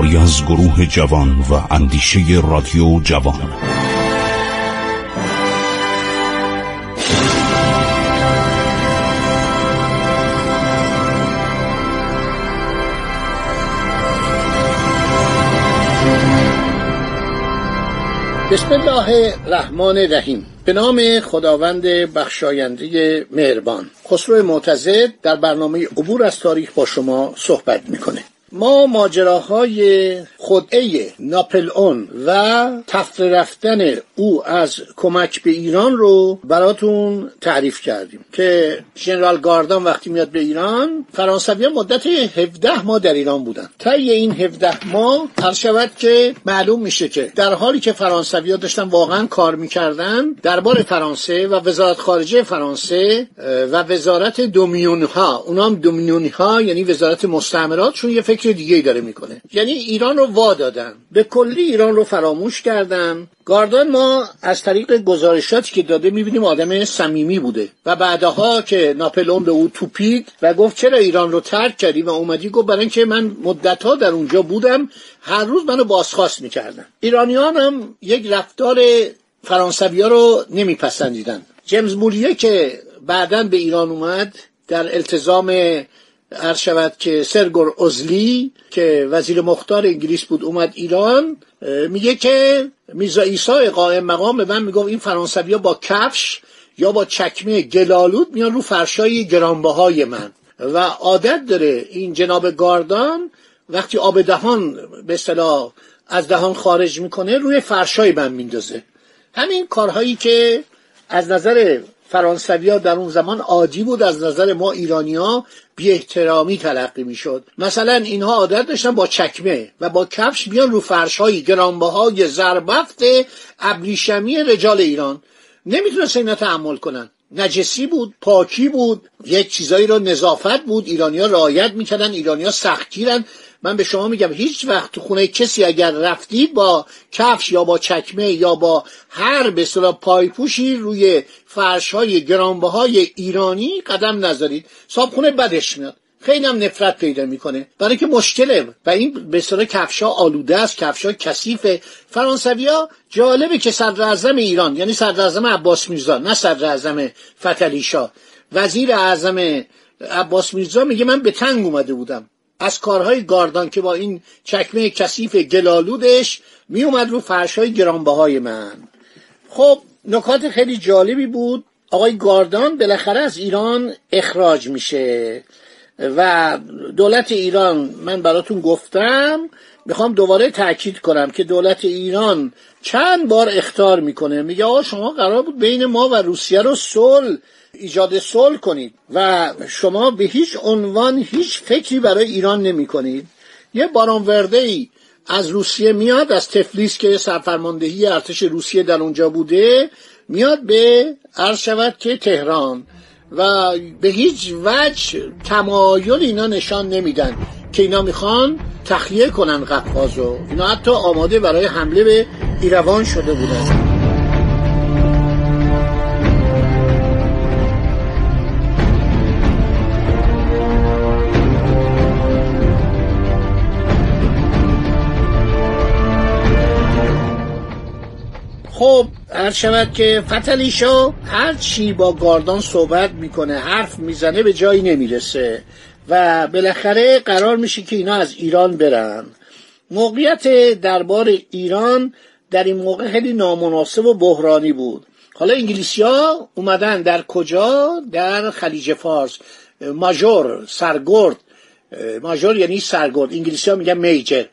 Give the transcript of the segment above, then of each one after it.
کاری از گروه جوان و اندیشه رادیو جوان. بسم الله الرحمن الرحیم. به نام خداوند بخشاینده مهربان. خسرو معتزد در برنامه عبور از تاریخ با شما صحبت می‌کنه. ما ماجراهای خدعه ناپل اون و تفره رفتن او از کمک به ایران رو براتون تعریف کردیم که ژنرال گاردان وقتی میاد به ایران فرانسوی مدت 17 ماه در ایران بودن. طی این 17 ماه هر شود که معلوم میشه که در حالی که فرانسوی ها داشتن واقعا کار می‌کردن دربار فرانسه و وزارت خارجه فرانسه و وزارت دومیون ها اونام دومیون ها یعنی وزارت مستعمرات چون یه فکر دیگه داره می‌کنه. یعنی ایران رو وا دادن به کلی ایران رو فراموش کردن گاردان ما از طریق گزارشاتی که داده می‌بینیم آدم صمیمی بوده. و بعدها که ناپلئون به او توپید و گفت چرا ایران رو ترک کردی و اومدی گفت برای اینکه من مدتها در اونجا بودم هر روز منو بازخواست می‌کردن. ایرانیان هم یک رفتار فرانسوی رو نمیپسندیدن. جیمز مولیه که بعدا به ایران اومد در التزام عرض شود که سرگور ازلی که وزیر مختار انگلیس بود اومد ایران میگه که میزا ایسا قائم مقام به من می‌گفت این فرانسوی با کفش یا با چکمه گلالود میان رو فرشای گرانبهای من. و عادت داره این جناب گاردان وقتی آب دهان به اصطلاح از دهان خارج می‌کنه روی فرشای من میندازه. همین کارهایی که از نظر فرانسوی ها در اون زمان عادی بود از نظر ما ایرانی ها بی احترامی تلقی می شد مثلا اینها عادت داشتن با چکمه و با کفش بیان رو فرش های گرانبهای زربفت ابریشمی رجال ایران. نمی‌تونست اینا تحمل کنن. نجسی بود پاکی بود یک چیزایی را نظافت بود. ایرانیا رعایت می‌کردن ایرانیا سختگیرن. من به شما میگم هیچ وقت تو خونه کسی اگر رفتید با کفش یا با چکمه یا با هر به اصطلاح پایپوشی روی فرش های گرانبهای ایرانی قدم نذارید. صابخونه بدش میاد. خیلی هم نفرت پیدا می‌کنه. برای که مشکله. و این به اصطلاح کفشا آلوده است کفشا کثیف فرانسویا جالبه که صدر ایران یعنی صدر عباس میرزا نه صدر اعظم فتلی وزیر اعظم عباس میرزا میگه من به تنگ اومده بودم. از کارهای گاردان که با این چکمه کثیف گلالودش می اومد رو فرشهای گرانبهای من. خب نکات خیلی جالبی بود. آقای گاردان بالاخره از ایران اخراج میشه. و دولت ایران من براتون گفتم می‌خوام دوباره تاکید کنم که دولت ایران چند بار اختار می‌کنه. میگه آقا شما قرار بود بین ما و روسیه رو صلح ایجاد صلح کنید و شما به هیچ عنوان هیچ فکری برای ایران نمی کنید یه باران ورده ای از روسیه میاد از تفلیس که سرفرماندهی ارتش روسیه در اونجا بوده میاد به عرض شود که تهران. و به هیچ وجه تمایل اینا نشان نمیدن که اینا می‌خوان تخلیه کنن قفقازو اینا حتی آماده برای حمله به ایروان شده بودن. هر شود که فتلیشا هر چی با گاردان صحبت می‌کنه حرف می‌زنه به جایی نمی‌رسه و بالاخره قرار میشه که اینا از ایران برن. موقعیت دربار ایران در این موقع خیلی نامناسب و بحرانی بود. حالا انگلیسی ها اومدن در کجا؟ در خلیج فارس. ماژور سرگرد. ماژور یعنی سرگرد. انگلیسی ها میگن میجر.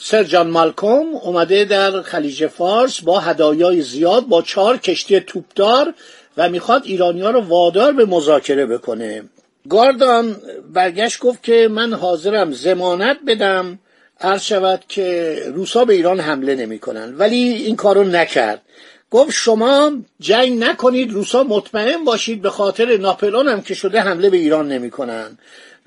سر جان مالکوم اومده در خلیج فارس با هدایای زیاد با چهار کشتی توپدار و می‌خواد ایرانی ها رو وادار به مذاکره بکنه. گاردان برگشت گفت که من حاضرم زمانت بدم عرض شود که روسا به ایران حمله نمی‌کنن. ولی این کارو نکرد. گفت شما جنگ نکنید روسا مطمئن باشید به خاطر ناپلون هم که شده حمله به ایران نمی‌کنن.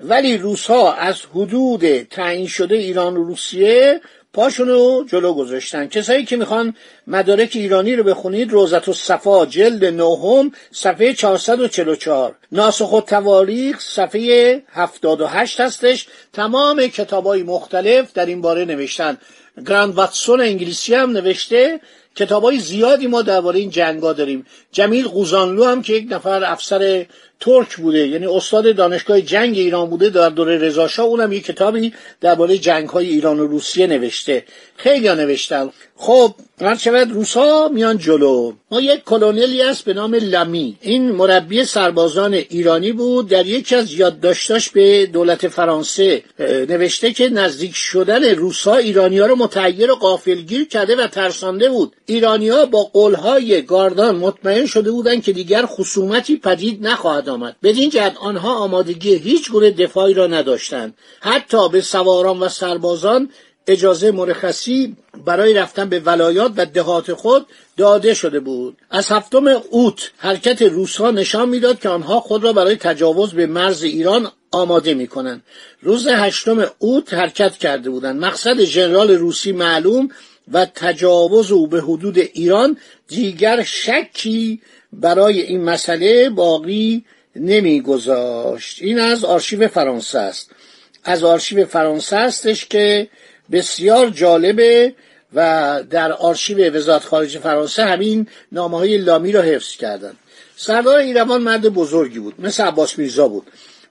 ولی روسها از حدود تعیین شده ایران و روسیه پاشونو جلو گذاشتن. کسایی که می‌خوان مدارک ایرانی رو بخونید روزت و صفا جلد نهم صفحه 444 ناسخ و تواریخ صفحه 78 هستش. تمام کتابای مختلف در این باره نوشتن. گراند واتسون انگلیسی هم نوشته. کتاب های زیادی ما درباره این جنگا داریم. جمیل قوزانلو هم که یک نفر افسر ترک بوده یعنی استاد دانشگاه جنگ ایران بوده در دوره رضا اونم یک کتابی درباره جنگ های ایران و روسیه نوشته. خیلی ها نوشتن. خب هر شود روسا میان جلو. ما یک کلونلی هست به نام لامی این مربی سربازان ایرانی بود. در یکی از یادداشتاش به دولت فرانسه نوشته که نزدیک شدن روسا ایرانی ها رو متحیر و قافلگیر کرده و ترسانده بود. ایرانی ها با قولهای گاردان مطمئن شده بودند که دیگر خصومتی پدید نخواهد آمد. بدین جهت آنها آمادگی هیچ گونه دفاعی را نداشتند. حتی به سواران و سربازان اجازه مرخصی برای رفتن به ولایات و دهات خود داده شده بود. از هفتم اوت حرکت روسها نشان می‌داد که آنها خود را برای تجاوز به مرز ایران آماده می کنند. روز هشتم اوت حرکت کرده بودند. مقصد ژنرال روسی معلوم و تجاوز او به حدود ایران دیگر شکی برای این مسئله باقی نمیگذاشت. این از آرشیو فرانسه است. از آرشیو فرانسه استش که بسیار جالبه و در آرشیو وزارت خارجه فرانسه همین نامه های لامی را حفظ کردند. سردار ایروان مرد بزرگی بود مثل عباس میرزا بود.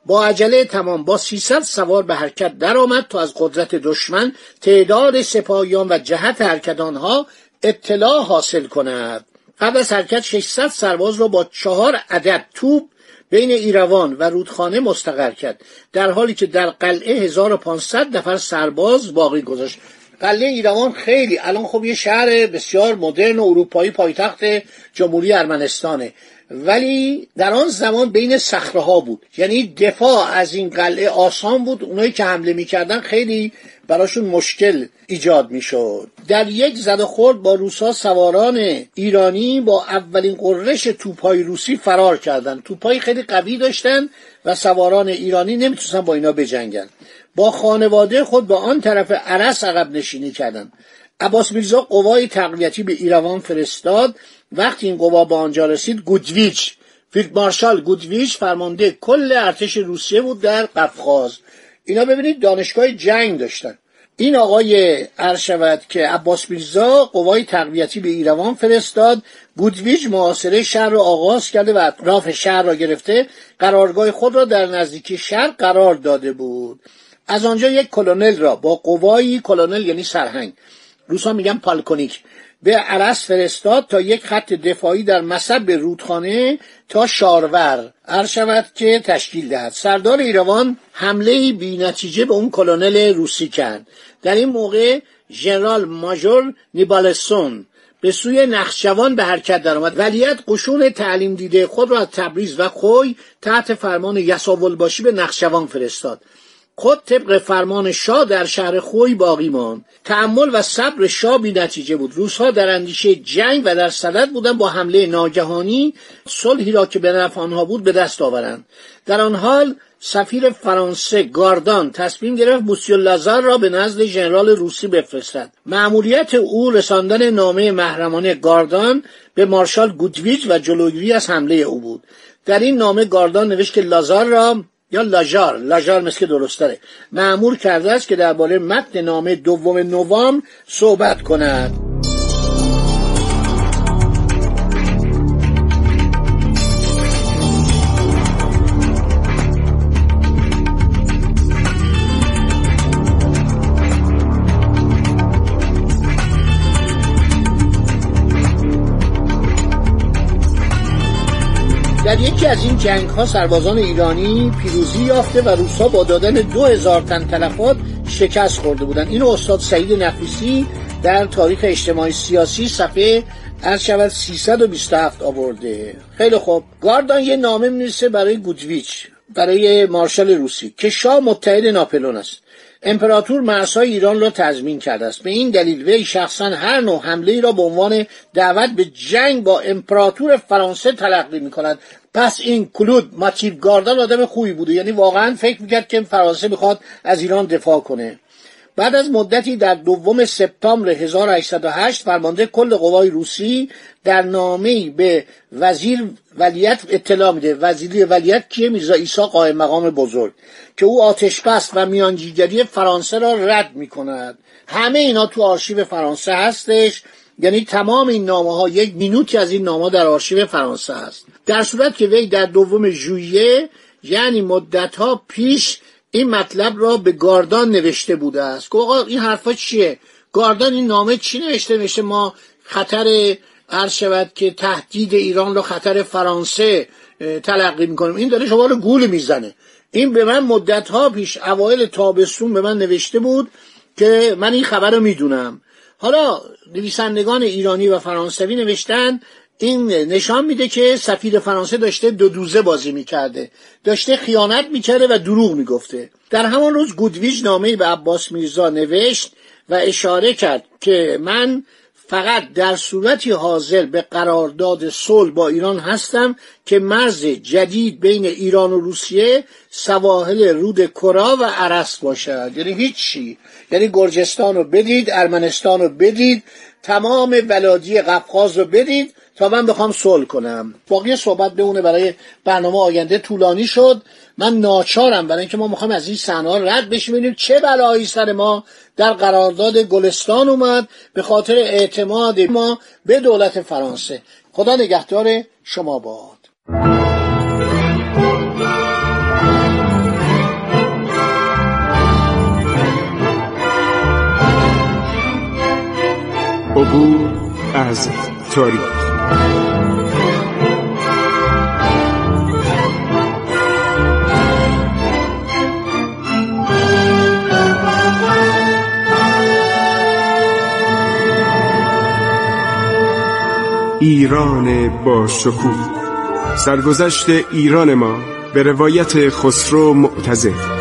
با عجله تمام با 300 سوار به حرکت درآمد تا از قدرت دشمن تعداد سپاهیان و جهت حرکت آنها اطلاع حاصل کند. قبل از حرکت 600 سرباز را با چهار عدد توپ بین ایروان و رودخانه مستقر کرد در حالی که در قلعه 1500 نفر سرباز باقی گذاشت. قلعه ایروان خیلی. الان خب یه شهر بسیار مدرن و اروپایی پایتخت جمهوری ارمنستانه. ولی در آن زمان بین صخره ها بود. یعنی دفاع از این قلعه آسان بود. اونایی که حمله می‌کردن خیلی براشون مشکل ایجاد می‌شد. در یک زد خورد با روسا سواران ایرانی با اولین قررش توپای روسی فرار کردند. توپای خیلی قوی داشتن و سواران ایرانی نمی‌تونستن با اینا بجنگن. با خانواده خود با آن طرف عرس عقب نشینی کردند. عباس میرزا قوای تقویتی به ایروان فرستاد. وقتی این قوا به آنجا رسید گودویچ فیلد مارشال گودویچ فرمانده کل ارتش روسیه بود در قفقاز. اینا ببینید دانشگاه جنگ داشتن. این آقای عرض که عباس میرزا قوای تقویتی به ایروان فرستاد گودویچ محاصره شهر را آغاز کرده و اطراف شهر را گرفته قرارگاه خود را در نزدیکی شهر قرار داده بود. از آنجا یک کلونل را با قوایی کلونل یعنی سرهنگ. روسا میگن پالکونیک. به عرس فرستاد تا یک خط دفاعی در مصب رودخانه تا شارور عرض شود که تشکیل دهد. سردار ایروان حمله بی نتیجه به اون کلونل روسی کرد. در این موقع ژنرال ماژور نیبالسون به سوی نخشوان به حرکت درآمد. ولیت قشون تعلیم دیده خود را از تبریز و خوی تحت فرمان یساول باشی به نخشوان فرستاد. خود طبق فرمان شاه در شهر خوی باقی ماند. تحمل و صبر شاه بی نتیجه بود. روزها در اندیشه جنگ و در صدد بودن با حمله ناگهانی صلحی را که به نفع آنها بود به دست آورند. در آن حال سفیر فرانسه گاردان تصمیم گرفت موسیو لازار را به نزد ژنرال روسی بفرستد. مأموریت او رساندن نامه محرمانه گاردان به مارشال گودویچ و جلوگیری از حمله او بود. در این نامه گاردان نوشت که لازار را یا لاژار لاژار مثل درستره معمور کرده است که درباره متن نامه دوم نوام صحبت کند. در یکی از این جنگ ها سربازان ایرانی پیروزی یافته و روسا با دادن دو هزار تن تلفات شکست خورده بودند. این استاد سعید نفیسی در تاریخ اجتماعی سیاسی صفحه از شود 327 آورده. خیلی خوب. گاردان یه نامه می‌رسه برای گودویچ برای مارشال روسی که شاه متحد ناپلون است. امپراتور مرزهای ایران را تضمین کرده است. به این دلیل وی شخصا هر نوع حمله ای را به عنوان دعوت به جنگ با امپراتور فرانسه تلقی می کند پس این کلود ماتیو گاردان آدم خوبی بوده. یعنی واقعا فکر می‌کرد که فرانسه می‌خواد از ایران دفاع کنه. بعد از مدتی در دوم سپتامبر 1808 فرمانده کل قوای روسی در نامه‌ای به وزیر ولیت اطلاع میده. وزیر ولیت کیه؟ میرزا عیسی قائم مقام بزرگ. که او آتشبس و میانجیگری فرانسه را رد می‌کند. همه اینا تو آرشیو فرانسه هستش. یعنی تمام این نامه ها یک مینوتی از این نامه در آرشیو فرانسه هست. در صورت که وی در دوم ژوئیه یعنی مدت ها پیش این مطلب را به گاردان نوشته بوده است. که آقا این حرفا چیه؟ گاردان این نامه چی نوشته؟ نوشته ما خطر عرض شود که تهدید ایران رو خطر فرانسه تلقی می‌کنیم. این داره شما رو گول می‌زنه. این به من مدت ها پیش اوایل تابستون به من نوشته بود که من این خبر رو می‌دونم. حالا نویسندگان ایرانی و فرانسوی نوشتن این نشان میده که سفیر فرانسه داشته دو دوزه بازی می‌کرده. داشته خیانت می‌کرده و دروغ می‌گفته. در همان روز گودویج نامه به عباس میرزا نوشت و اشاره کرد که من فقط در صورتی حاضر به قرارداد صلح با ایران هستم که مرز جدید بین ایران و روسیه سواحل رود کرا و عرس باشد. یعنی هیچی. یعنی گرجستان رو بدید ارمنستان رو بدید تمام ولادی قفقاز رو بدید تا من بخوام صلح کنم. باقی صحبت بمونه برای برنامه آینده طولانی شد. من ناچارم برای اینکه ما می‌خوایم از این صحنه رد بشیم. ببینیم چه بلایی سر ما در قرارداد گلستان اومد به خاطر اعتماد ما به دولت فرانسه. خدا نگهدار شما باد. عبور از تاریخ. ایران با شکوه. سرگذشت ایران ما به روایت خسرو معتزد